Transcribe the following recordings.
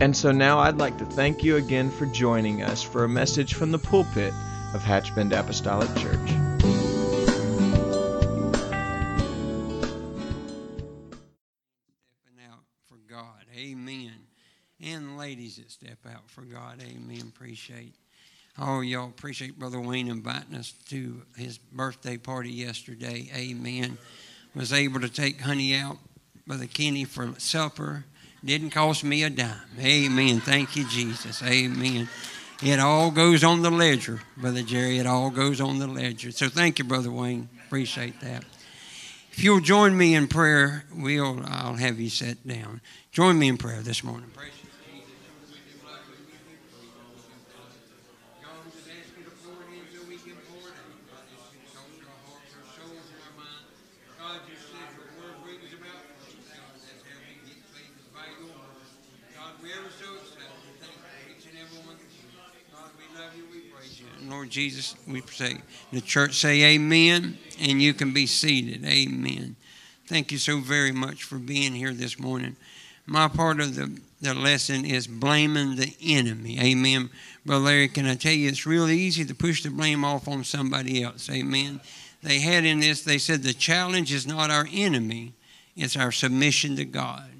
And so now I'd like to thank you again for joining us for a message from the pulpit of Hatchbend Apostolic Church. Stepping out for God. Amen. And ladies that step out for God. Amen. Appreciate. Oh, y'all appreciate Brother Wayne inviting us to his birthday party yesterday. Amen. Was able to take Honey out, Brother Kenny, for supper didn't cost me a dime. Amen. Thank you, Jesus. Amen. It all goes on the ledger, Brother Jerry. It all goes on the ledger. So thank you, Brother Wayne. Appreciate that. If you'll join me in prayer, we'll I'll have you sit down. Join me in prayer this morning. Praise Jesus, we say, the church say amen, and you can be seated. Amen. Thank you so very much for being here this morning. My part of the, the lesson is blaming the enemy. Amen. Brother Larry, can I tell you, it's real easy to push the blame off on somebody else. Amen. They had in this, they said, the challenge is not our enemy, it's our submission to God.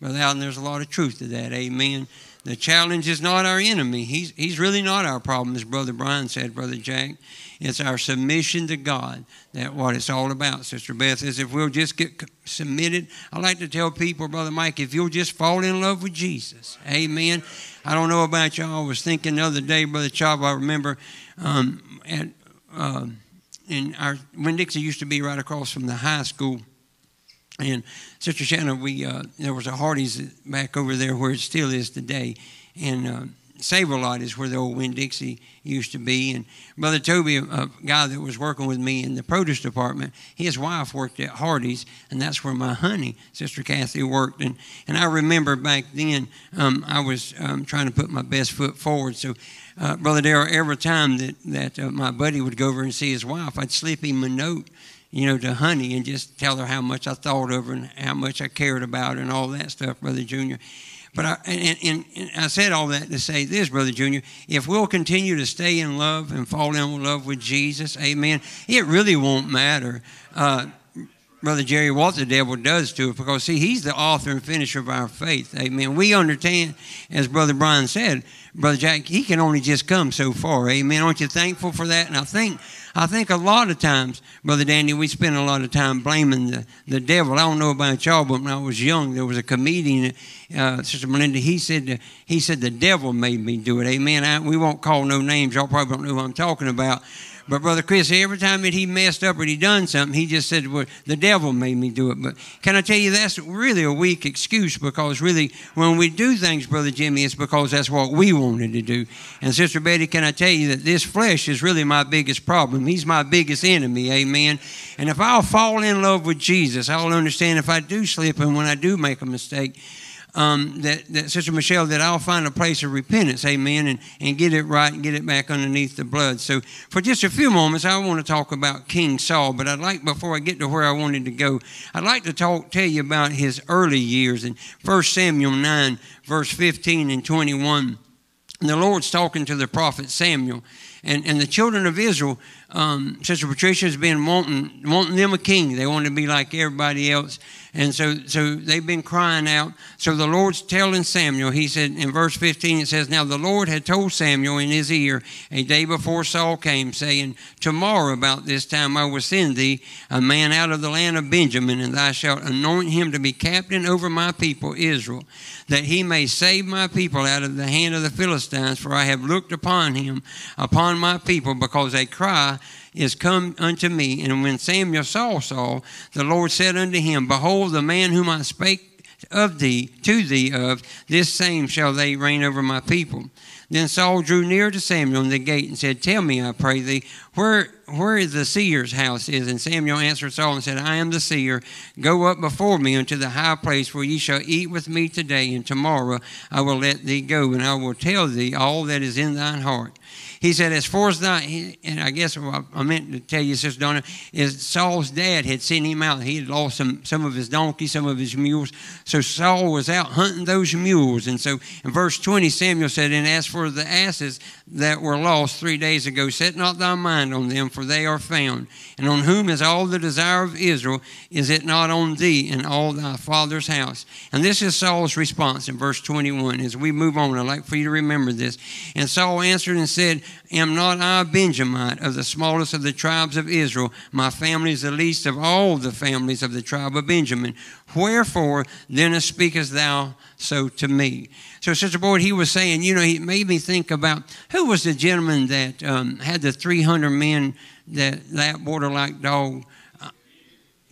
Brother Allen, there's a lot of truth to that. Amen. The challenge is not our enemy. He's, he's really not our problem, as Brother Brian said, Brother Jack. It's our submission to God that what it's all about, Sister Beth, is if we'll just get submitted. I like to tell people, Brother Mike, if you'll just fall in love with Jesus. Amen. I don't know about y'all. I was thinking the other day, Brother Chava, I remember um, at uh, in our Winn Dixie used to be right across from the high school and Sister Shannon, we uh, there was a Hardee's back over there where it still is today, and uh, Save a Lot is where the old Winn Dixie used to be. And Brother Toby, a guy that was working with me in the produce department, his wife worked at Hardee's, and that's where my honey, Sister Kathy, worked. And and I remember back then, um, I was um, trying to put my best foot forward. So, uh, Brother Darrell, every time that that uh, my buddy would go over and see his wife, I'd slip him a note you know, to Honey and just tell her how much I thought of her and how much I cared about her and all that stuff, Brother Junior. But I, and, and, and, I said all that to say this, Brother Junior. If we'll continue to stay in love and fall in love with Jesus, amen, it really won't matter. Uh, Brother Jerry, what the devil does to it, because see, he's the author and finisher of our faith. Amen. We understand, as Brother Brian said, Brother Jack, he can only just come so far. Amen. Aren't you thankful for that? And I think I think a lot of times, Brother Danny, we spend a lot of time blaming the, the devil. I don't know about y'all, but when I was young, there was a comedian, uh, Sister Melinda, he said, he said, the devil made me do it. Amen. I, we won't call no names. Y'all probably don't know who I'm talking about. But Brother Chris, every time that he messed up or he done something, he just said, well, the devil made me do it. But can I tell you, that's really a weak excuse because really, when we do things, Brother Jimmy, it's because that's what we wanted to do. And Sister Betty, can I tell you that this flesh is really my biggest problem? He's my biggest enemy, amen. And if I'll fall in love with Jesus, I'll understand if I do slip and when I do make a mistake, um, that, that Sister Michelle, that I'll find a place of repentance, amen, and, and get it right and get it back underneath the blood. So, for just a few moments, I want to talk about King Saul, but I'd like, before I get to where I wanted to go, I'd like to talk, tell you about his early years in 1 Samuel 9, verse 15 and 21. And the Lord's talking to the prophet Samuel. And, and the children of Israel, um, Sister Patricia has been wanting, wanting them a king. They want to be like everybody else. And so, so they've been crying out. So the Lord's telling Samuel, he said in verse 15, it says, Now the Lord had told Samuel in his ear a day before Saul came, saying, Tomorrow about this time I will send thee a man out of the land of Benjamin, and thou shalt anoint him to be captain over my people Israel, that he may save my people out of the hand of the Philistines, for I have looked upon him, upon my people, because they cry is come unto me. And when Samuel saw Saul, the Lord said unto him, Behold, the man whom I spake of thee, to thee of, this same shall they reign over my people. Then Saul drew near to Samuel in the gate and said, Tell me, I pray thee, where where the seer's house is? And Samuel answered Saul and said, I am the seer. Go up before me unto the high place where ye shall eat with me today, and tomorrow I will let thee go, and I will tell thee all that is in thine heart. He said, as far as that, and I guess what I meant to tell you, Sister Donna, is Saul's dad had sent him out. He had lost some, some of his donkeys, some of his mules. So Saul was out hunting those mules. And so in verse 20, Samuel said, And as for the asses that were lost three days ago, set not thy mind on them, for they are found. And on whom is all the desire of Israel? Is it not on thee and all thy father's house? And this is Saul's response in verse 21. As we move on, I'd like for you to remember this. And Saul answered and said, Am not I a Benjamite of the smallest of the tribes of Israel? My family is the least of all the families of the tribe of Benjamin. Wherefore then speakest thou so to me? So, Sister Boyd, he was saying, you know, he made me think about who was the gentleman that um, had the 300 men that that border like dog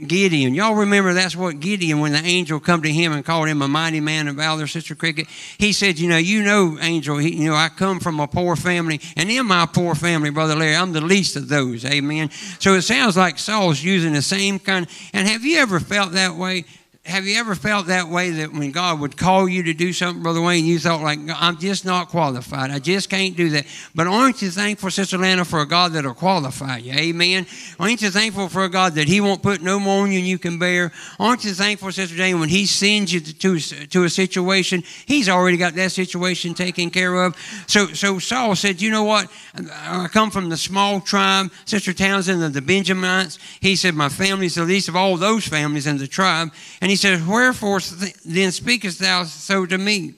Gideon. Y'all remember that's what Gideon, when the angel come to him and called him a mighty man of valor, Sister Cricket, he said, you know, you know, angel, he, you know, I come from a poor family, and in my poor family, Brother Larry, I'm the least of those. Amen. So it sounds like Saul's using the same kind. And have you ever felt that way? Have you ever felt that way that when God would call you to do something, Brother Wayne, you thought like, I'm just not qualified. I just can't do that. But aren't you thankful, Sister Lana, for a God that'll qualify you? Amen. Aren't you thankful for a God that He won't put no more on you than you can bear? Aren't you thankful, Sister Jane, when He sends you to, to a situation, He's already got that situation taken care of. So, so Saul said, you know what? I come from the small tribe, Sister Townsend of the Benjamites. He said, my family's the least of all those families in the tribe. And he says, Wherefore then speakest thou so to me?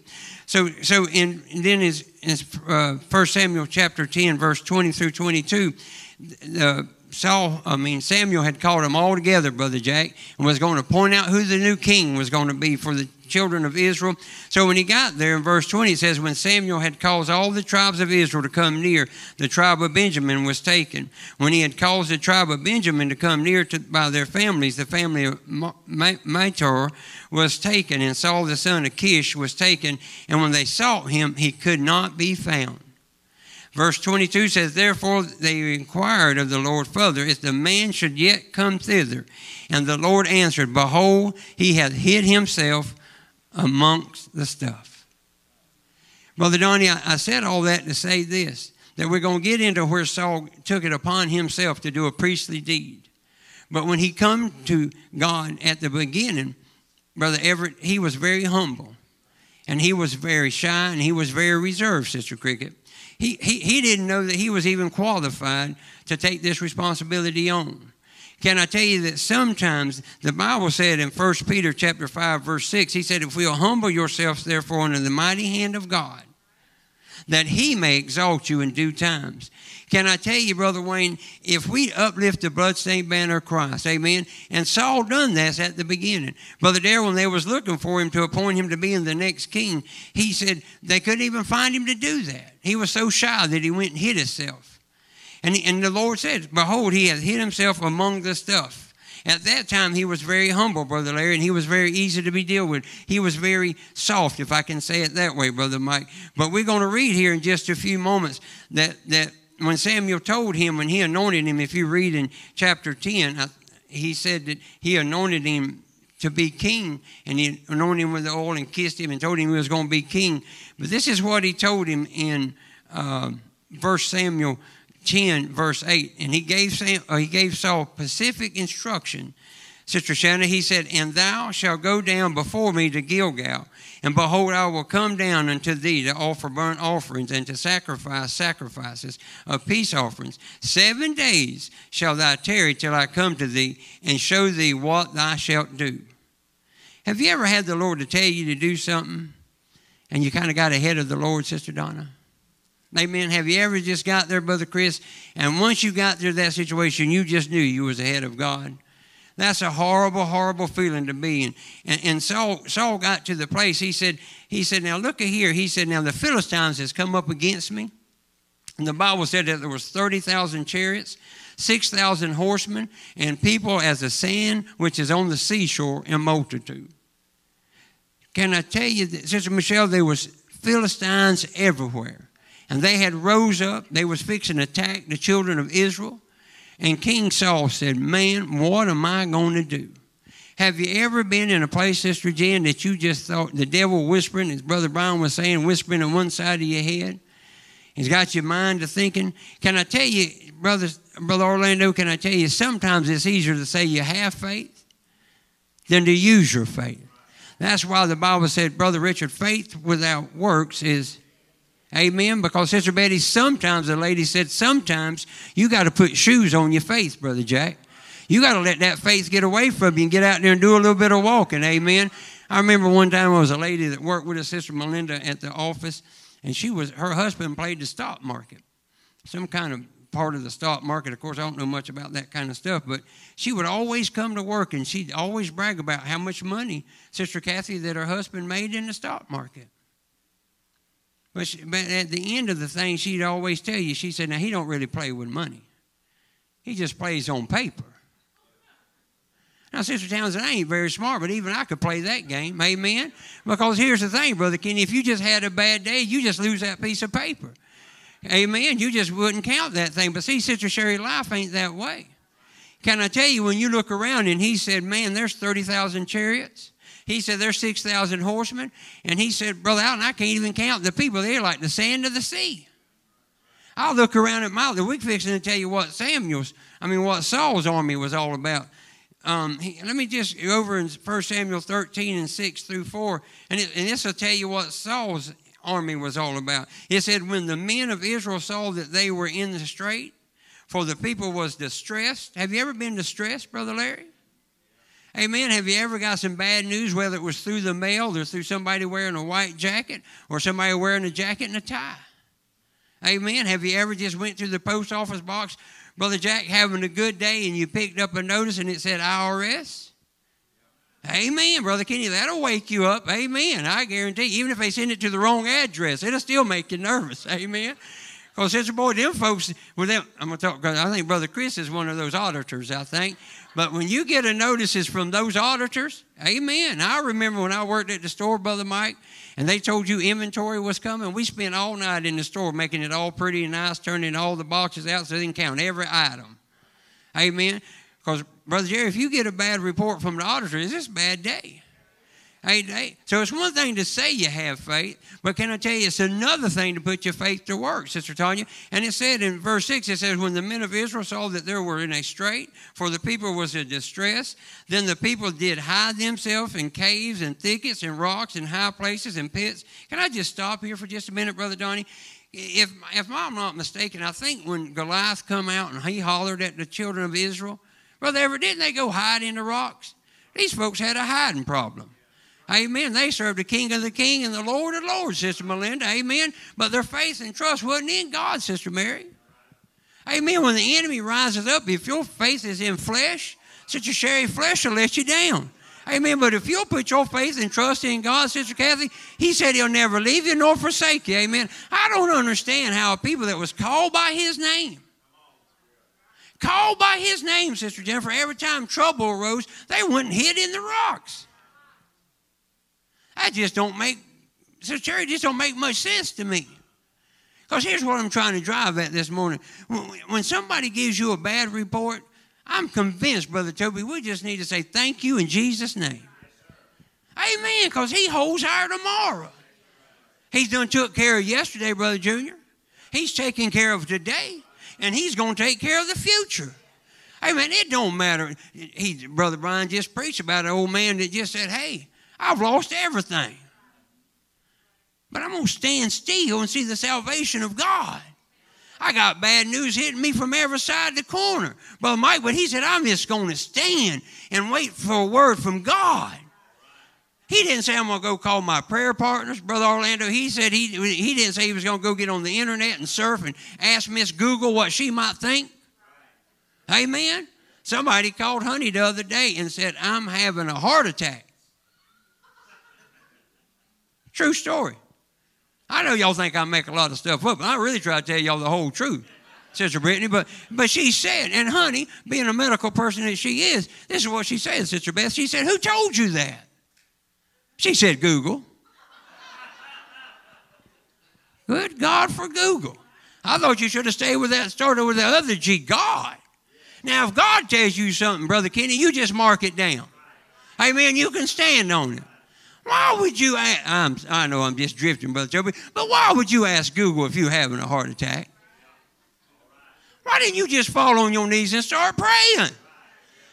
So, so in, then is, is uh, 1 Samuel chapter 10, verse 20 through 22, uh, Saul, I mean, Samuel had called them all together, Brother Jack, and was going to point out who the new king was going to be for the children of Israel. So when he got there in verse 20, it says, When Samuel had caused all the tribes of Israel to come near, the tribe of Benjamin was taken. When he had caused the tribe of Benjamin to come near to, by their families, the family of Machir was taken, and Saul the son of Kish was taken. And when they sought him, he could not be found. Verse 22 says, Therefore they inquired of the Lord further if the man should yet come thither. And the Lord answered, Behold, he hath hid himself amongst the stuff. Brother Donnie, I, I said all that to say this that we're going to get into where Saul took it upon himself to do a priestly deed. But when he come to God at the beginning, Brother Everett, he was very humble. And he was very shy and he was very reserved, Sister Cricket. He, he, he didn't know that he was even qualified to take this responsibility on. Can I tell you that sometimes the Bible said in 1 Peter chapter 5, verse 6, he said, If we'll humble yourselves therefore under the mighty hand of God, that he may exalt you in due times. Can I tell you, Brother Wayne, if we uplift the bloodstained banner of Christ, amen, and Saul done this at the beginning. Brother Darrell, when they was looking for him to appoint him to be in the next king, he said they couldn't even find him to do that. He was so shy that he went and hid himself. And, and the Lord said, Behold, he has hid himself among the stuff. At that time, he was very humble, Brother Larry, and he was very easy to be dealt with. He was very soft, if I can say it that way, Brother Mike. But we're going to read here in just a few moments that, that when Samuel told him, when he anointed him, if you read in chapter 10, he said that he anointed him to be king, and he anointed him with the oil and kissed him and told him he was going to be king. But this is what he told him in uh, verse Samuel 10, verse 8. And he gave, Sam, uh, he gave Saul specific instruction. Sister Shanna, he said, And thou shalt go down before me to Gilgal, and behold, I will come down unto thee to offer burnt offerings and to sacrifice sacrifices of peace offerings. Seven days shall thou tarry till I come to thee and show thee what thou shalt do. Have you ever had the Lord to tell you to do something and you kind of got ahead of the Lord, Sister Donna? Amen. Have you ever just got there, Brother Chris? And once you got through that situation, you just knew you was ahead of God. That's a horrible, horrible feeling to be in. And, and Saul, Saul got to the place, he said, he said, now look here. He said, now the Philistines has come up against me. And the Bible said that there was 30,000 chariots, 6,000 horsemen, and people as the sand which is on the seashore in multitude. Can I tell you, that, Sister Michelle, there was Philistines everywhere. And they had rose up. They was fixing to attack the children of Israel. And King Saul said, man, what am I going to do? Have you ever been in a place, Sister Jen, that you just thought the devil whispering, as Brother Brian was saying, whispering on one side of your head? He's got your mind to thinking. Can I tell you, Brother, Brother Orlando, can I tell you, sometimes it's easier to say you have faith than to use your faith. That's why the Bible said, Brother Richard, faith without works is Amen. Because Sister Betty, sometimes the lady said, sometimes you got to put shoes on your faith, Brother Jack. You got to let that faith get away from you and get out there and do a little bit of walking. Amen. I remember one time I was a lady that worked with a Sister Melinda at the office, and she was her husband played the stock market, some kind of part of the stock market. Of course, I don't know much about that kind of stuff, but she would always come to work and she'd always brag about how much money Sister Kathy that her husband made in the stock market. But, she, but at the end of the thing, she'd always tell you, she said, now he don't really play with money. He just plays on paper. Now, Sister Townsend, I ain't very smart, but even I could play that game. Amen? Because here's the thing, Brother Kenny, if you just had a bad day, you just lose that piece of paper. Amen? You just wouldn't count that thing. But see, Sister Sherry, life ain't that way. Can I tell you, when you look around and he said, man, there's 30,000 chariots. He said, there's 6,000 horsemen. And he said, Brother Allen, I can't even count the people there like the sand of the sea. I'll look around at my, we're fixing to tell you what Samuel's, I mean, what Saul's army was all about. Um, he, let me just go over in 1 Samuel 13 and 6 through 4, and, it, and this will tell you what Saul's army was all about. It said, When the men of Israel saw that they were in the strait, for the people was distressed. Have you ever been distressed, Brother Larry? Amen. Have you ever got some bad news, whether it was through the mail or through somebody wearing a white jacket or somebody wearing a jacket and a tie? Amen. Have you ever just went through the post office box, Brother Jack, having a good day, and you picked up a notice and it said IRS? Amen, Brother Kenny. That'll wake you up. Amen. I guarantee. Even if they send it to the wrong address, it'll still make you nervous. Amen. Because, sister boy, them folks, with them, I'm going to talk, I think Brother Chris is one of those auditors, I think. But when you get a notices from those auditors, amen. I remember when I worked at the store, Brother Mike, and they told you inventory was coming. We spent all night in the store making it all pretty and nice, turning all the boxes out so they can count every item. Amen. Because, Brother Jerry, if you get a bad report from the auditor, it's just a bad day. Hey, hey. So it's one thing to say you have faith, but can I tell you, it's another thing to put your faith to work, Sister Tanya. And it said in verse 6, it says, When the men of Israel saw that there were in a strait, for the people was in distress, then the people did hide themselves in caves and thickets and rocks and high places and pits. Can I just stop here for just a minute, Brother Donnie? If, if I'm not mistaken, I think when Goliath come out and he hollered at the children of Israel, Brother Ever, didn't they go hide in the rocks? These folks had a hiding problem. Amen. They served the King of the King and the Lord of Lords, Sister Melinda. Amen. But their faith and trust wasn't in God, Sister Mary. Amen. When the enemy rises up, if your faith is in flesh, such Sister Sherry, flesh will let you down. Amen. But if you'll put your faith and trust in God, Sister Kathy, He said He'll never leave you nor forsake you. Amen. I don't understand how people that was called by His name, called by His name, Sister Jennifer, every time trouble arose, they went and hid in the rocks. That just don't make, so Cherry just don't make much sense to me. Because here's what I'm trying to drive at this morning. When somebody gives you a bad report, I'm convinced, Brother Toby, we just need to say thank you in Jesus' name. Amen, because he holds our tomorrow. He's done took care of yesterday, Brother Junior. He's taking care of today, and he's going to take care of the future. Amen. It don't matter. He, Brother Brian just preached about an old man that just said, hey, I've lost everything. But I'm going to stand still and see the salvation of God. I got bad news hitting me from every side of the corner. Brother Mike, but he said, I'm just going to stand and wait for a word from God. He didn't say I'm going to go call my prayer partners, Brother Orlando. He said he, he didn't say he was going to go get on the internet and surf and ask Miss Google what she might think. Amen. Somebody called Honey the other day and said, I'm having a heart attack. True story. I know y'all think I make a lot of stuff up, but I really try to tell y'all the whole truth, Sister Brittany. But but she said, and honey, being a medical person that she is, this is what she said, Sister Beth. She said, Who told you that? She said, Google. Good God for Google. I thought you should have stayed with that, started with the other G, God. Now, if God tells you something, Brother Kenny, you just mark it down. Amen. You can stand on it. Why would you ask? I'm, I know I'm just drifting, Brother Joby, but why would you ask Google if you're having a heart attack? Why didn't you just fall on your knees and start praying?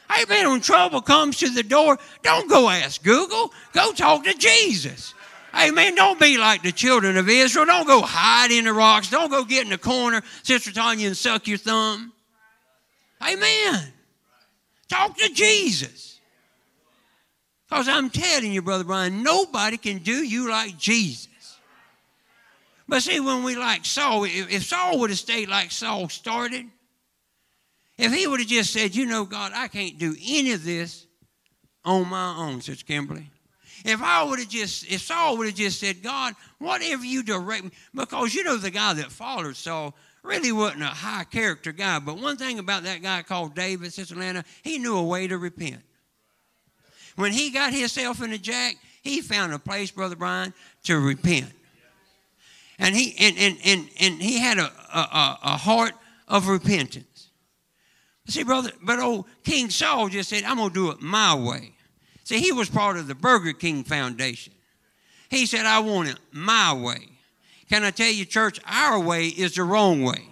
Amen. When trouble comes to the door, don't go ask Google. Go talk to Jesus. Amen. Don't be like the children of Israel. Don't go hide in the rocks. Don't go get in the corner, Sister Tanya, and suck your thumb. Amen. Talk to Jesus. Because I'm telling you, Brother Brian, nobody can do you like Jesus. But see, when we like Saul, if Saul would have stayed like Saul started, if he would have just said, you know, God, I can't do any of this on my own, Sister Kimberly. If I would have just, if Saul would have just said, God, whatever you direct me, because you know the guy that followed Saul really wasn't a high character guy. But one thing about that guy called David, Sister Lana, he knew a way to repent. When he got himself in a jack, he found a place, Brother Brian, to repent. And he and and and, and he had a, a, a heart of repentance. See, brother, but old King Saul just said, I'm gonna do it my way. See, he was part of the Burger King Foundation. He said, I want it my way. Can I tell you, church, our way is the wrong way.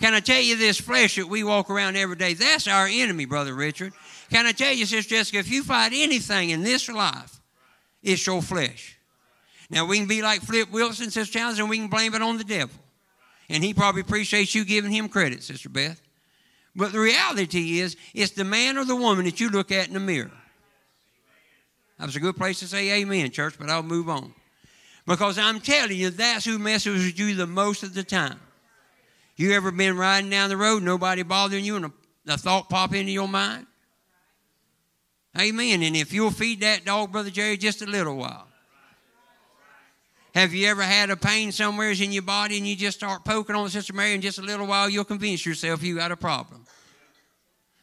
Can I tell you this flesh that we walk around every day? That's our enemy, Brother Richard. Can I tell you, Sister Jessica, if you fight anything in this life, it's your flesh. Now, we can be like Flip Wilson, Sister Townsend, and we can blame it on the devil. And he probably appreciates you giving him credit, Sister Beth. But the reality is, it's the man or the woman that you look at in the mirror. That was a good place to say amen, church, but I'll move on. Because I'm telling you, that's who messes with you the most of the time. You ever been riding down the road, nobody bothering you, and a, a thought pop into your mind? Amen. And if you'll feed that dog, Brother Jerry, just a little while. Have you ever had a pain somewhere in your body and you just start poking on Sister Mary in just a little while, you'll convince yourself you got a problem.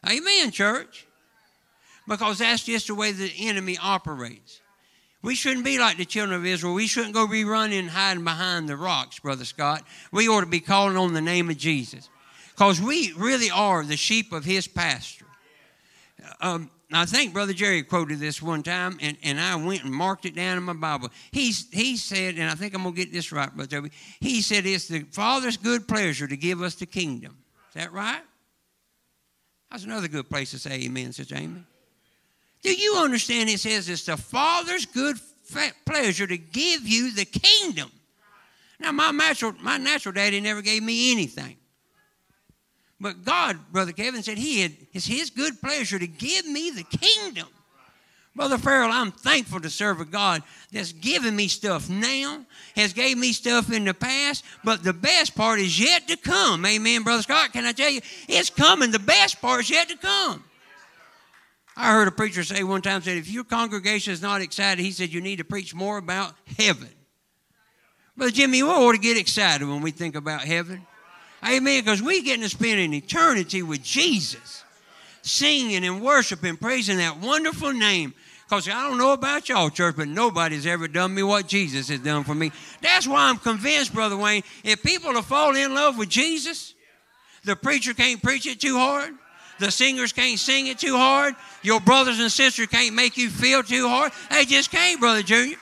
Amen, church because that's just the way the enemy operates. We shouldn't be like the children of Israel. We shouldn't go be running and hiding behind the rocks, Brother Scott. We ought to be calling on the name of Jesus because we really are the sheep of his pasture. Um, I think Brother Jerry quoted this one time, and, and I went and marked it down in my Bible. He's, he said, and I think I'm going to get this right, Brother Toby. He said, It's the Father's good pleasure to give us the kingdom. Is that right? That's another good place to say amen, Sister Amy. Do you understand? It says it's the Father's good pleasure to give you the kingdom. Now, my natural, my natural daddy never gave me anything. But God, Brother Kevin, said he had, it's his good pleasure to give me the kingdom. Brother Farrell, I'm thankful to serve a God that's given me stuff now, has gave me stuff in the past, but the best part is yet to come. Amen, Brother Scott. Can I tell you? It's coming. The best part is yet to come. I heard a preacher say one time, said, if your congregation is not excited, he said, you need to preach more about heaven. Brother Jimmy, we ought to get excited when we think about heaven. Amen. Because we're getting to spend an eternity with Jesus, singing and worshiping, praising that wonderful name. Because I don't know about y'all, church, but nobody's ever done me what Jesus has done for me. That's why I'm convinced, Brother Wayne, if people will fall in love with Jesus, the preacher can't preach it too hard. The singers can't sing it too hard. Your brothers and sisters can't make you feel too hard. They just can't, Brother Junior.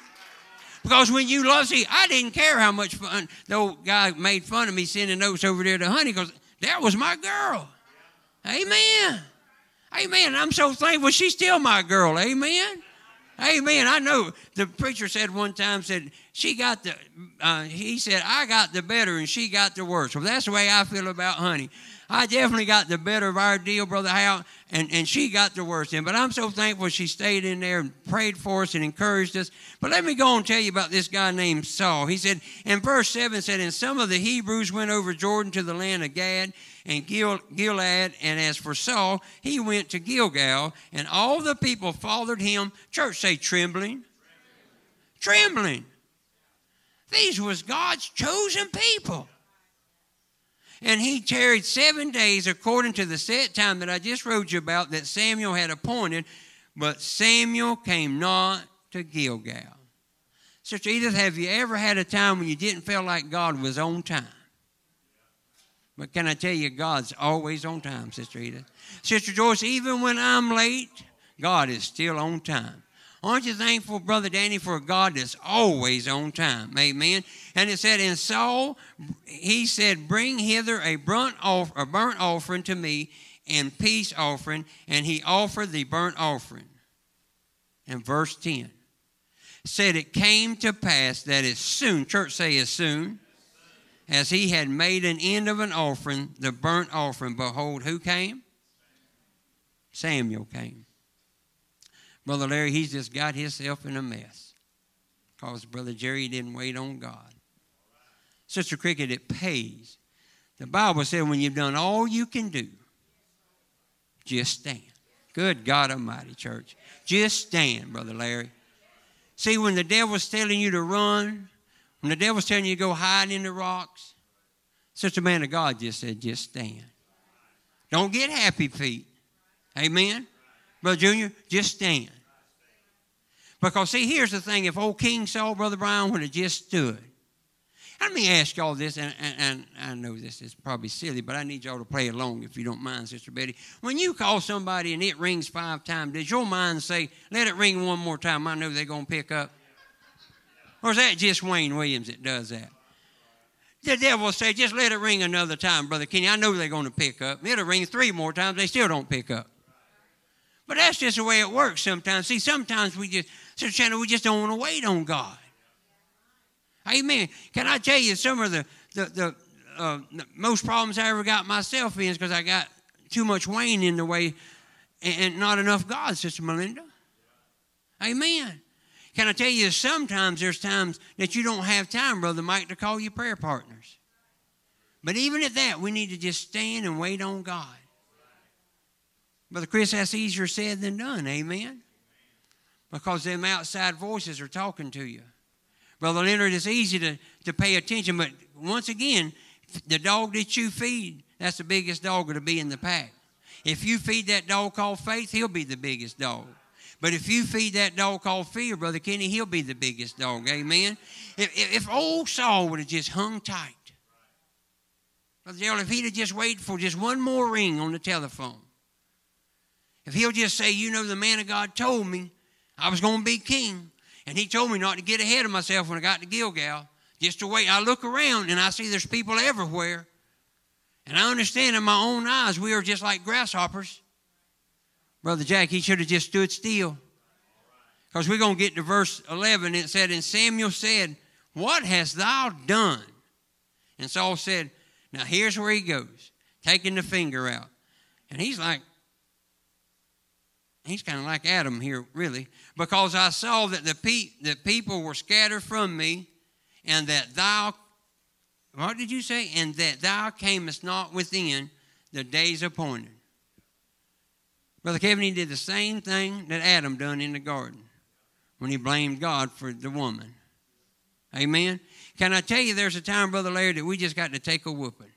Because when you love, see, I didn't care how much fun the old guy made fun of me sending notes over there to Honey because that was my girl. Amen. Amen. I'm so thankful she's still my girl. Amen. Amen. I know the preacher said one time, said, she got the, uh, he said, I got the better and she got the worse. Well, that's the way I feel about Honey. I definitely got the better of our deal, Brother Hal, and, and she got the worst in. But I'm so thankful she stayed in there and prayed for us and encouraged us. But let me go and tell you about this guy named Saul. He said, in verse 7 said, And some of the Hebrews went over Jordan to the land of Gad and Gil, Gilead, and as for Saul, he went to Gilgal, and all the people followed him. Church say trembling. Trembling. trembling. These was God's chosen people. And he tarried seven days according to the set time that I just wrote you about that Samuel had appointed, but Samuel came not to Gilgal. Sister Edith, have you ever had a time when you didn't feel like God was on time? But can I tell you, God's always on time, Sister Edith. Sister Joyce, even when I'm late, God is still on time. Aren't you thankful, Brother Danny, for a God that's always on time? Amen. And it said, And Saul, he said, Bring hither a burnt, off, a burnt offering to me and peace offering. And he offered the burnt offering. And verse 10 said, It came to pass that as soon, church say as soon, as he had made an end of an offering, the burnt offering, behold, who came? Samuel came. Brother Larry, he's just got himself in a mess because Brother Jerry didn't wait on God. Sister Cricket, it pays. The Bible said when you've done all you can do, just stand. Good God Almighty, church. Just stand, Brother Larry. See, when the devil's telling you to run, when the devil's telling you to go hide in the rocks, such a man of God just said, just stand. Don't get happy feet. Amen. Brother Junior, just stand. Because, see, here's the thing if old King Saul, Brother Brown, would have just stood. Let me ask y'all this, and, and, and, I know this is probably silly, but I need y'all to play along if you don't mind, Sister Betty. When you call somebody and it rings five times, does your mind say, let it ring one more time? I know they're going to pick up? Or is that just Wayne Williams that does that? The devil say, just let it ring another time, Brother Kenny. I know they're going to pick up. It'll ring three more times, they still don't pick up. But that's just the way it works sometimes. See, sometimes we just, Sister Shannon, we just don't want to wait on God. Amen. Can I tell you some of the, the, the, uh, most problems I ever got myself in is because I got too much Wayne in the way and, and not enough God, Sister Melinda. Amen. Can I tell you, sometimes there's times that you don't have time, Brother Mike, to call your prayer partners. But even at that, we need to just stand and wait on God. Brother Chris, that's easier said than done. Amen. Because them outside voices are talking to you. Brother Leonard, it's easy to, to pay attention, but once again, the dog that you feed, that's the biggest dog to be in the pack. If you feed that dog called faith, he'll be the biggest dog. But if you feed that dog called fear, Brother Kenny, he'll be the biggest dog. Amen. If, if, if old Saul would have just hung tight, Brother Gerald, if he'd have just waited for just one more ring on the telephone, if he'll just say, you know, the man of God told me I was going to be king, and he told me not to get ahead of myself when I got to Gilgal, just to wait. I look around and I see there's people everywhere. And I understand in my own eyes we are just like grasshoppers. Brother Jack, he should have just stood still. Because we're going to get to verse 11. It said, And Samuel said, What hast thou done? And Saul said, Now here's where he goes, taking the finger out. And he's like, he's kind of like Adam here, really, because I saw that the, pe- the people were scattered from me, and that thou, what did you say? And that thou camest not within the days appointed. Brother Kevin, he did the same thing that Adam done in the garden when he blamed God for the woman. Amen. Can I tell you, there's a time, Brother Larry, that we just got to take a whooping.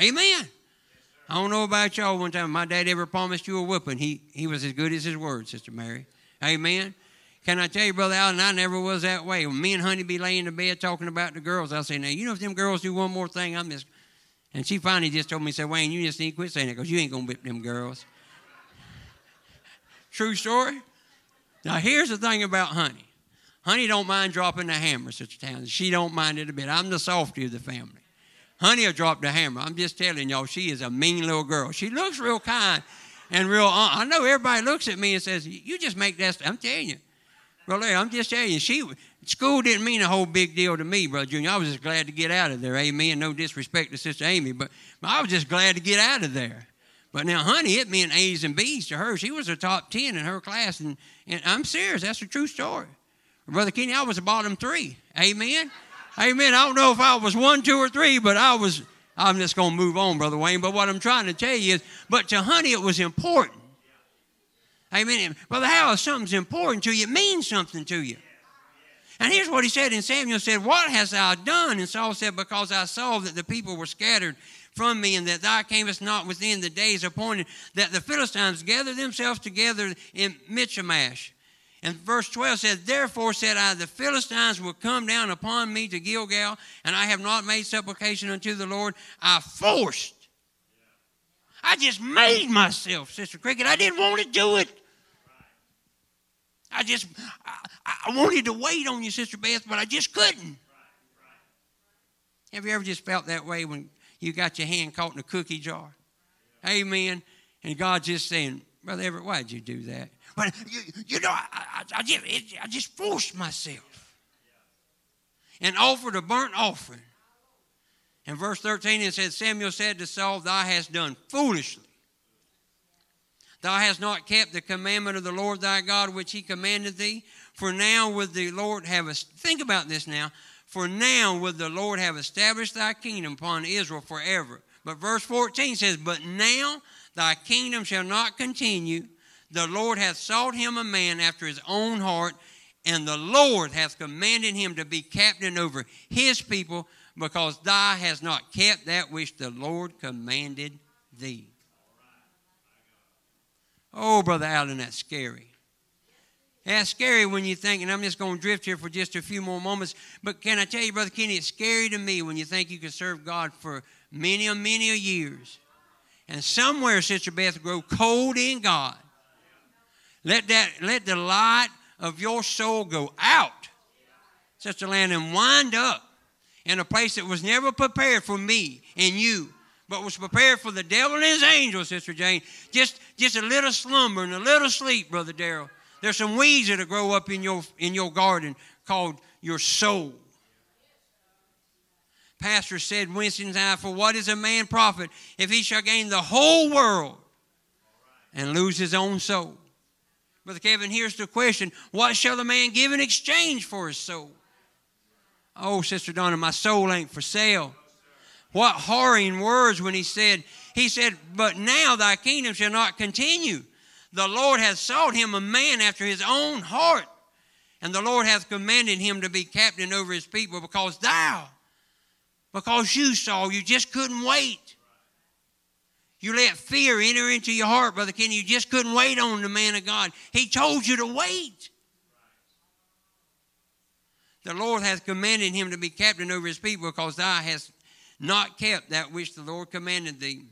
Amen. I don't know about y'all. One time, my dad ever promised you a whooping. He, he was as good as his word, Sister Mary. Amen. Can I tell you, Brother Allen, I never was that way. When me and Honey be laying in bed talking about the girls, I'll say, now, you know, if them girls do one more thing, I'm just. And she finally just told me, said, Wayne, you just need to quit saying that because you ain't going to whip them girls. True story. Now, here's the thing about Honey. Honey don't mind dropping the hammer, Sister Townsend. She don't mind it a bit. I'm the softy of the family. Honey will drop the hammer. I'm just telling y'all, she is a mean little girl. She looks real kind and real. Uh, I know everybody looks at me and says, "You just make that." I'm telling you, brother. I'm just telling you. She school didn't mean a whole big deal to me, brother Junior. I was just glad to get out of there. Amen. No disrespect to Sister Amy, but I was just glad to get out of there. But now, honey, it meant A's and B's to her. She was a top 10 in her class. And, and I'm serious. That's a true story. Brother Kenny, I was a bottom three. Amen. Amen. I don't know if I was one, two, or three, but I was. I'm just going to move on, Brother Wayne. But what I'm trying to tell you is, but to honey, it was important. Amen. Brother How if something's important to you, it means something to you. And here's what he said. And Samuel said, What hast thou done? And Saul said, Because I saw that the people were scattered from me, and that thou camest not within the days appointed, that the Philistines gathered themselves together in Michmash. And verse 12 says, Therefore said I, the Philistines will come down upon me to Gilgal, and I have not made supplication unto the Lord. I forced. I just made myself, Sister Cricket. I didn't want to do it. I just, I, I wanted to wait on you, Sister Beth, but I just couldn't. Have you ever just felt that way when you got your hand caught in a cookie jar? Amen. And God just saying, Brother Everett, why'd you do that? But you, you know, I, I, just, I just forced myself and offered a burnt offering. In verse 13, it says, Samuel said to Saul, Thou hast done foolishly. Thou hast not kept the commandment of the Lord thy God, which he commanded thee. For now would the Lord have, think about this now, for now would the Lord have established thy kingdom upon Israel forever. But verse 14 says, But now thy kingdom shall not continue. The Lord hath sought him a man after his own heart, and the Lord hath commanded him to be captain over his people, because thou hast not kept that which the Lord commanded thee. Oh, Brother Allen, that's scary. That's scary when you think, and I'm just going to drift here for just a few more moments. But can I tell you, Brother Kenny, it's scary to me when you think you can serve God for many, and many years. And somewhere, Sister Beth, grow cold in God. Let that let the light of your soul go out, Sister Land, and wind up in a place that was never prepared for me and you, but was prepared for the devil and his angels, Sister Jane. Just just a little slumber and a little sleep, Brother Darrell. There's some weeds that'll grow up in your, in your garden called your soul. Pastor said, Winston's eye, for what is a man profit if he shall gain the whole world and lose his own soul? Brother Kevin, here's the question What shall the man give in exchange for his soul? Oh, Sister Donna, my soul ain't for sale. What whoring words when he said, He said, But now thy kingdom shall not continue the Lord hath sought him a man after his own heart, and the Lord hath commanded him to be captain over his people because thou, because you saw, you just couldn't wait. You let fear enter into your heart, Brother Kenny. You just couldn't wait on the man of God. He told you to wait. The Lord hath commanded him to be captain over his people because thou hast not kept that which the Lord commanded thee.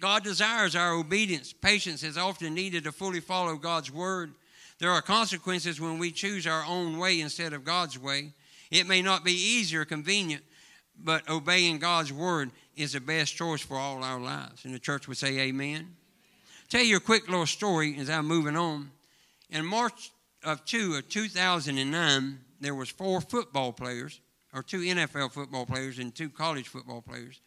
God desires our obedience. Patience is often needed to fully follow God's word. There are consequences when we choose our own way instead of God's way. It may not be easy or convenient, but obeying God's word is the best choice for all our lives. And the church would say, Amen. Tell you a quick little story as I'm moving on. In March of 2 of 2009, there was four football players, or two NFL football players and two college football players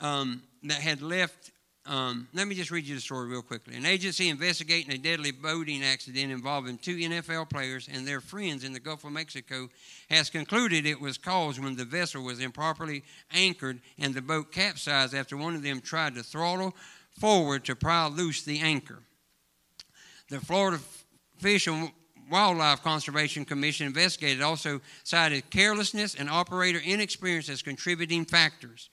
um, that had left. Um, let me just read you the story real quickly. An agency investigating a deadly boating accident involving two NFL players and their friends in the Gulf of Mexico has concluded it was caused when the vessel was improperly anchored and the boat capsized after one of them tried to throttle forward to pry loose the anchor. The Florida Fish and Wildlife Conservation Commission investigated also cited carelessness and operator inexperience as contributing factors.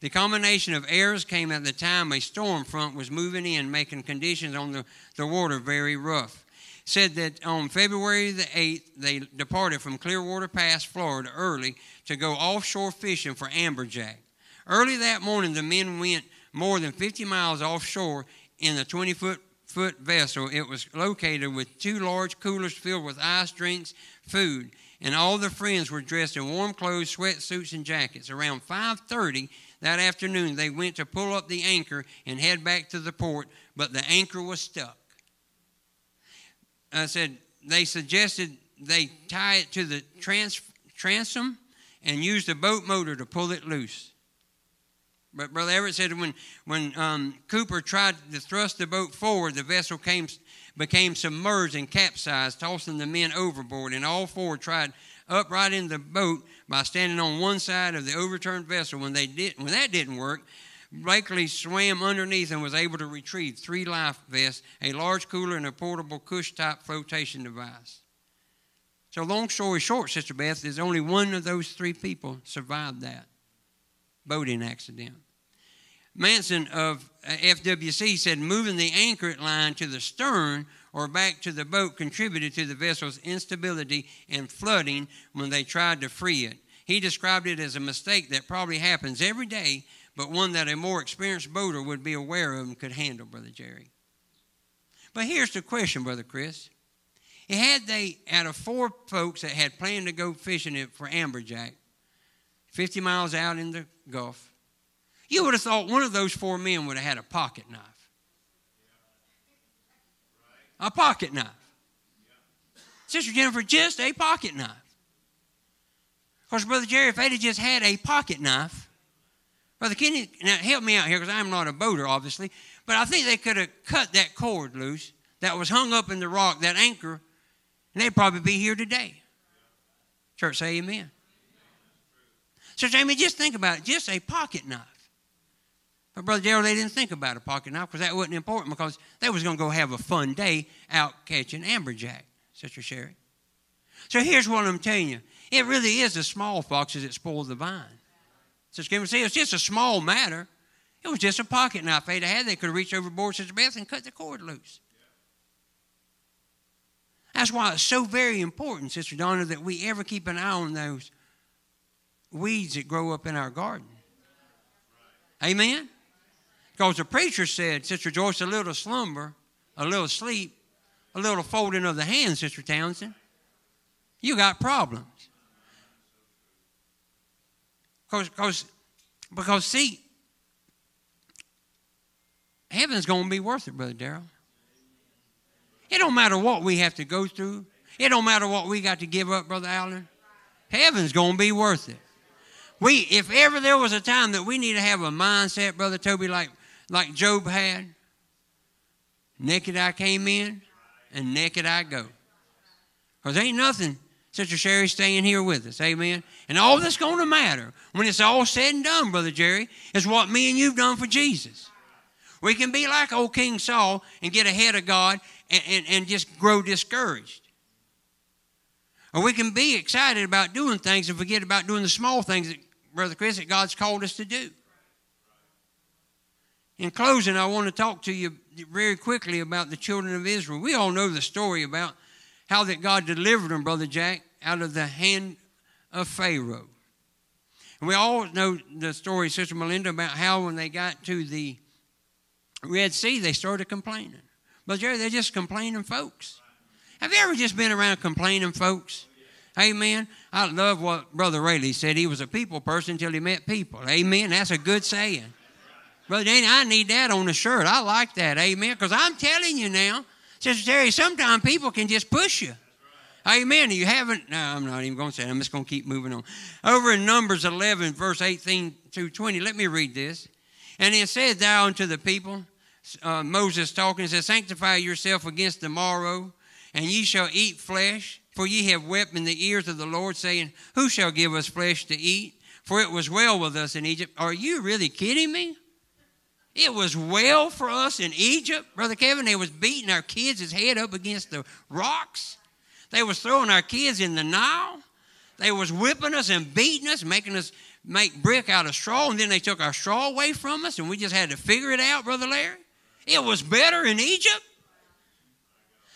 The combination of errors came at the time a storm front was moving in, making conditions on the, the water very rough. Said that on February the 8th, they departed from Clearwater Pass, Florida, early to go offshore fishing for amberjack. Early that morning, the men went more than 50 miles offshore in a 20 foot foot vessel. It was located with two large coolers filled with ice, drinks, food, and all the friends were dressed in warm clothes, sweatsuits, and jackets. Around 5:30, that afternoon, they went to pull up the anchor and head back to the port, but the anchor was stuck. I said, they suggested they tie it to the trans- transom and use the boat motor to pull it loose. But Brother Everett said when, when um, Cooper tried to thrust the boat forward, the vessel came, became submerged and capsized, tossing the men overboard, and all four tried upright in the boat by standing on one side of the overturned vessel. When, they did, when that didn't work, Blakely swam underneath and was able to retrieve three life vests, a large cooler, and a portable cush type flotation device. So, long story short, Sister Beth, there's only one of those three people survived that boating accident. Manson of uh, FWC said moving the anchor line to the stern or back to the boat contributed to the vessel's instability and flooding when they tried to free it. He described it as a mistake that probably happens every day, but one that a more experienced boater would be aware of and could handle, Brother Jerry. But here's the question, Brother Chris. Had they, out of four folks that had planned to go fishing it for amberjack, 50 miles out in the Gulf, you would have thought one of those four men would have had a pocket knife. A pocket knife. Sister Jennifer, just a pocket knife. Of course, Brother Jerry, if they'd have just had a pocket knife, Brother Kenny, now help me out here because I'm not a boater, obviously, but I think they could have cut that cord loose that was hung up in the rock, that anchor, and they'd probably be here today. Church, say amen. So, Jamie, just think about it just a pocket knife. But Brother Darrell, they didn't think about a pocket knife because that wasn't important because they was going to go have a fun day out catching amberjack, Sister Sherry. So here's what I'm telling you. It really is the small foxes that spoil the vine. Sister Kim say it's just a small matter. It was just a pocket knife they'd had. They could reach overboard Sister Beth and cut the cord loose. That's why it's so very important, Sister Donna, that we ever keep an eye on those weeds that grow up in our garden. Amen? Because the preacher said, Sister Joyce, a little slumber, a little sleep, a little folding of the hands, Sister Townsend. You got problems. Because, because, because see, heaven's going to be worth it, Brother Darrell. It don't matter what we have to go through. It don't matter what we got to give up, Brother Allen. Heaven's going to be worth it. We, if ever there was a time that we need to have a mindset, Brother Toby, like like Job had. Naked I came in, and naked I go. Because ain't nothing, Sister Sherry, staying here with us. Amen. And all that's going to matter when it's all said and done, Brother Jerry, is what me and you've done for Jesus. We can be like old King Saul and get ahead of God and, and, and just grow discouraged. Or we can be excited about doing things and forget about doing the small things that, Brother Chris, that God's called us to do. In closing, I want to talk to you very quickly about the children of Israel. We all know the story about how that God delivered them, Brother Jack, out of the hand of Pharaoh. And we all know the story, Sister Melinda, about how when they got to the Red Sea, they started complaining. But Jerry, they're just complaining folks. Have you ever just been around complaining folks? Amen. I love what Brother Rayleigh said. He was a people person until he met people. Amen. That's a good saying. Brother Danny, I need that on the shirt. I like that. Amen. Because I'm telling you now, Sister Terry, sometimes people can just push you. Amen. You haven't, no, I'm not even going to say it. I'm just going to keep moving on. Over in Numbers 11, verse 18 through 20, let me read this. And it said, Thou unto the people, uh, Moses talking, says, Sanctify yourself against the morrow, and ye shall eat flesh. For ye have wept in the ears of the Lord, saying, Who shall give us flesh to eat? For it was well with us in Egypt. Are you really kidding me? It was well for us in Egypt, Brother Kevin. They was beating our kids' head up against the rocks. They was throwing our kids in the Nile. They was whipping us and beating us, making us make brick out of straw, and then they took our straw away from us, and we just had to figure it out, Brother Larry. It was better in Egypt.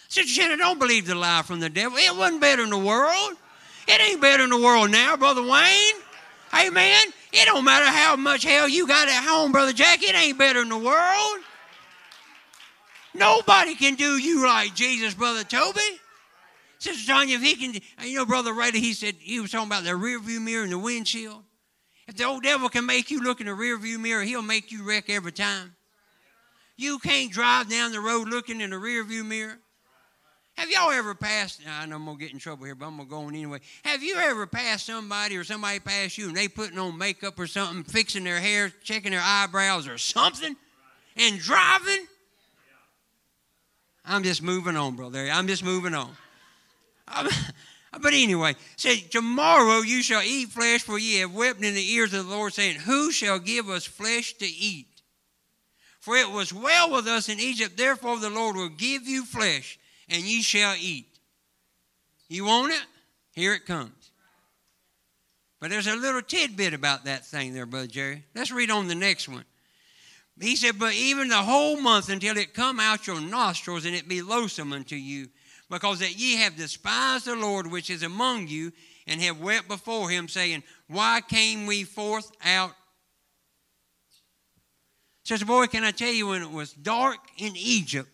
Sister Shannon, don't believe the lie from the devil. It wasn't better in the world. It ain't better in the world now, Brother Wayne. Amen. It don't matter how much hell you got at home, Brother Jack. It ain't better in the world. Nobody can do you like Jesus, Brother Toby. Sister Tanya, if he can, you know, Brother Rayleigh, he said, he was talking about the rear view mirror and the windshield. If the old devil can make you look in the rear view mirror, he'll make you wreck every time. You can't drive down the road looking in the rear view mirror. Have y'all ever passed? I know I'm gonna get in trouble here, but I'm gonna go on anyway. Have you ever passed somebody or somebody passed you and they putting on makeup or something, fixing their hair, checking their eyebrows or something, and driving? I'm just moving on, brother. I'm just moving on. but anyway, say tomorrow you shall eat flesh, for ye have wept in the ears of the Lord, saying, Who shall give us flesh to eat? For it was well with us in Egypt, therefore the Lord will give you flesh and ye shall eat. You want it? Here it comes. But there's a little tidbit about that thing there, Brother Jerry. Let's read on the next one. He said, but even the whole month until it come out your nostrils and it be loathsome unto you, because that ye have despised the Lord which is among you, and have wept before him, saying, Why came we forth out? Says, boy, can I tell you, when it was dark in Egypt,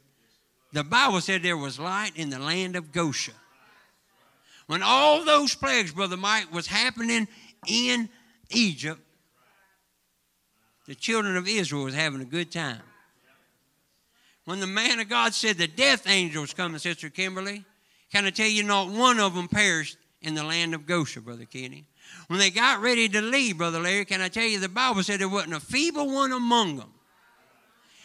the Bible said there was light in the land of Goshen. When all those plagues, Brother Mike, was happening in Egypt, the children of Israel was having a good time. When the man of God said the death angels coming, Sister Kimberly, can I tell you, not one of them perished in the land of Goshen, Brother Kenny. When they got ready to leave, Brother Larry, can I tell you, the Bible said there wasn't a feeble one among them.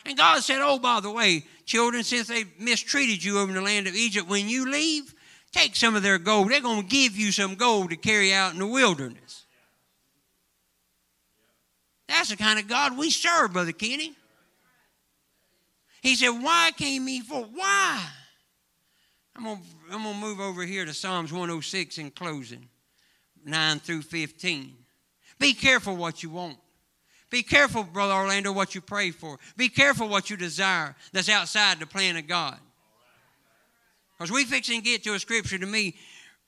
And God said, Oh, by the way, children, since they mistreated you over in the land of Egypt, when you leave, take some of their gold. They're going to give you some gold to carry out in the wilderness. That's the kind of God we serve, Brother Kenny. He said, Why came he for? Why? I'm going to I'm gonna move over here to Psalms 106 in closing, 9 through 15. Be careful what you want. Be careful, Brother Orlando, what you pray for. Be careful what you desire that's outside the plan of God. Because we fixing to get to a scripture to me,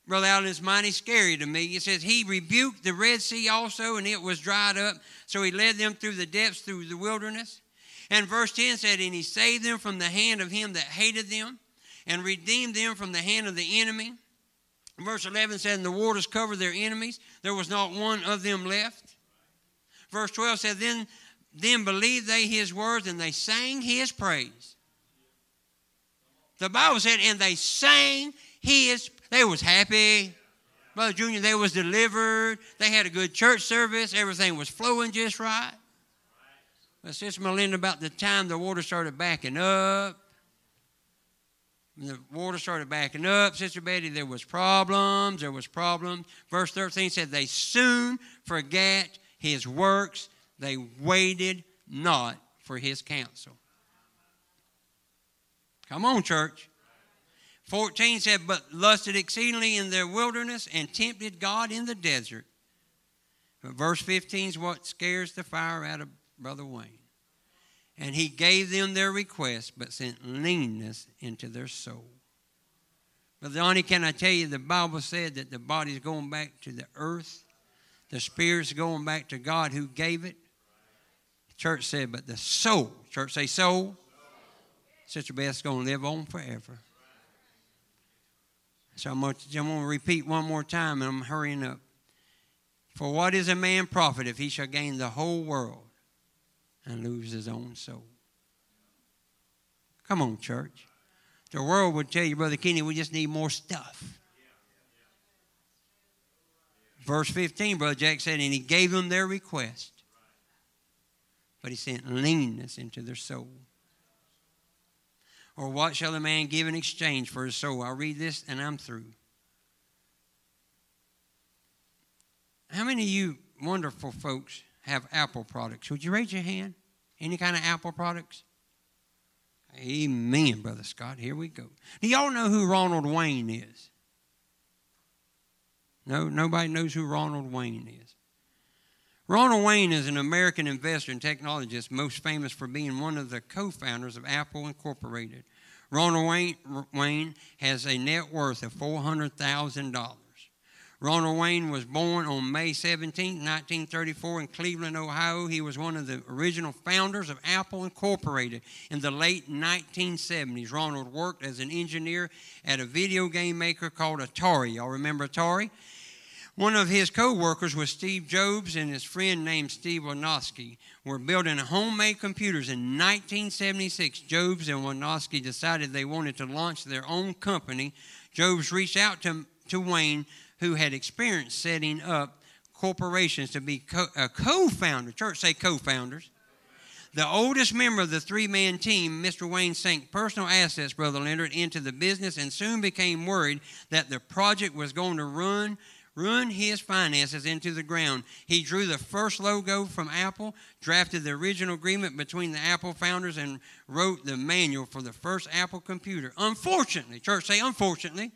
Brother Allen, is mighty scary to me. It says, He rebuked the Red Sea also, and it was dried up. So He led them through the depths, through the wilderness. And verse 10 said, And He saved them from the hand of him that hated them, and redeemed them from the hand of the enemy. Verse 11 said, And the waters covered their enemies. There was not one of them left. Verse 12 said, Then, then believed they his words, and they sang his praise. The Bible said, and they sang his, they was happy. Brother Junior, they was delivered. They had a good church service. Everything was flowing just right. But Sister Melinda, about the time the water started backing up, the water started backing up, Sister Betty, there was problems, there was problems. Verse 13 said, they soon forgot his works. They waited not for his counsel. Come on, church. 14 said, But lusted exceedingly in their wilderness and tempted God in the desert. But verse 15 is what scares the fire out of Brother Wayne. And he gave them their request, but sent leanness into their soul. Brother Donnie, can I tell you, the Bible said that the body's going back to the earth, the spirit's going back to God who gave it. Church said, but the soul, church say soul, Sister Beth's going to live on forever. So I'm going, to, I'm going to repeat one more time and I'm hurrying up. For what is a man profit if he shall gain the whole world and lose his own soul? Come on, church. The world would tell you, Brother Kenny, we just need more stuff. Verse 15, Brother Jack said, and he gave them their request, but he sent leanness into their soul. Or what shall a man give in exchange for his soul? I'll read this and I'm through. How many of you wonderful folks have Apple products? Would you raise your hand? Any kind of Apple products? Amen, Brother Scott. Here we go. Do y'all know who Ronald Wayne is? No, nobody knows who Ronald Wayne is. Ronald Wayne is an American investor and technologist, most famous for being one of the co founders of Apple Incorporated. Ronald Wayne, Wayne has a net worth of $400,000. Ronald Wayne was born on May 17, 1934, in Cleveland, Ohio. He was one of the original founders of Apple Incorporated in the late 1970s. Ronald worked as an engineer at a video game maker called Atari. Y'all remember Atari? One of his co workers was Steve Jobs, and his friend named Steve Wojnarowski were building homemade computers in 1976. Jobs and Wojnarowski decided they wanted to launch their own company. Jobs reached out to, to Wayne, who had experience setting up corporations to be co- a co founder. Church, say co founders. The oldest member of the three man team, Mr. Wayne, sank personal assets, Brother Leonard, into the business and soon became worried that the project was going to run ruined his finances into the ground. He drew the first logo from Apple, drafted the original agreement between the Apple founders, and wrote the manual for the first Apple computer. Unfortunately, church say, unfortunately,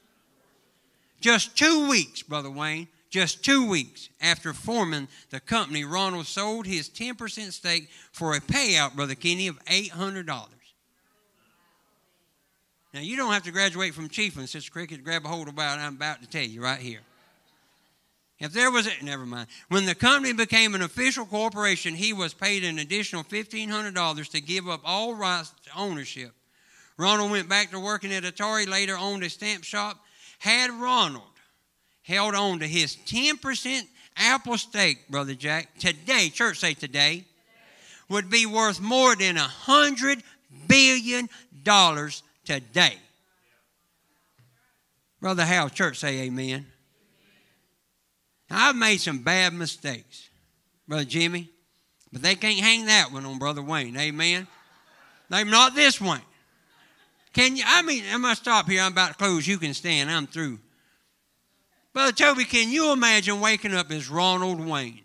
just two weeks, Brother Wayne, Just two weeks after forming the company, Ronald sold his 10% stake for a payout, Brother Kenny, of $800. Now, you don't have to graduate from chieftain, Sister Cricket, to grab a hold of what I'm about to tell you right here. If there was a, never mind. When the company became an official corporation, he was paid an additional $1,500 to give up all rights to ownership. Ronald went back to working at Atari, later owned a stamp shop. Had Ronald held on to his 10% Apple stake, Brother Jack, today, church say today, would be worth more than a $100 billion today. Brother Hal, church say amen. Now, I've made some bad mistakes, Brother Jimmy, but they can't hang that one on Brother Wayne. Amen. They've not this one. Can you? I mean, I'm gonna stop here. I'm about to close. You can stand. I'm through. Brother Toby, can you imagine waking up as Ronald Wayne?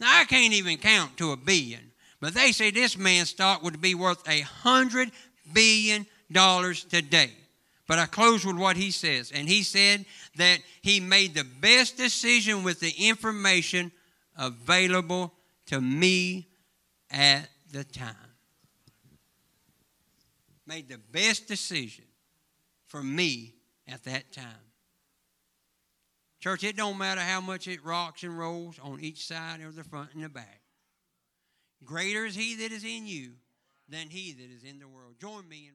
Now I can't even count to a billion, but they say this man's stock would be worth a hundred billion dollars today. But I close with what he says. And he said that he made the best decision with the information available to me at the time. Made the best decision for me at that time. Church, it don't matter how much it rocks and rolls on each side or the front and the back. Greater is he that is in you than he that is in the world. Join me in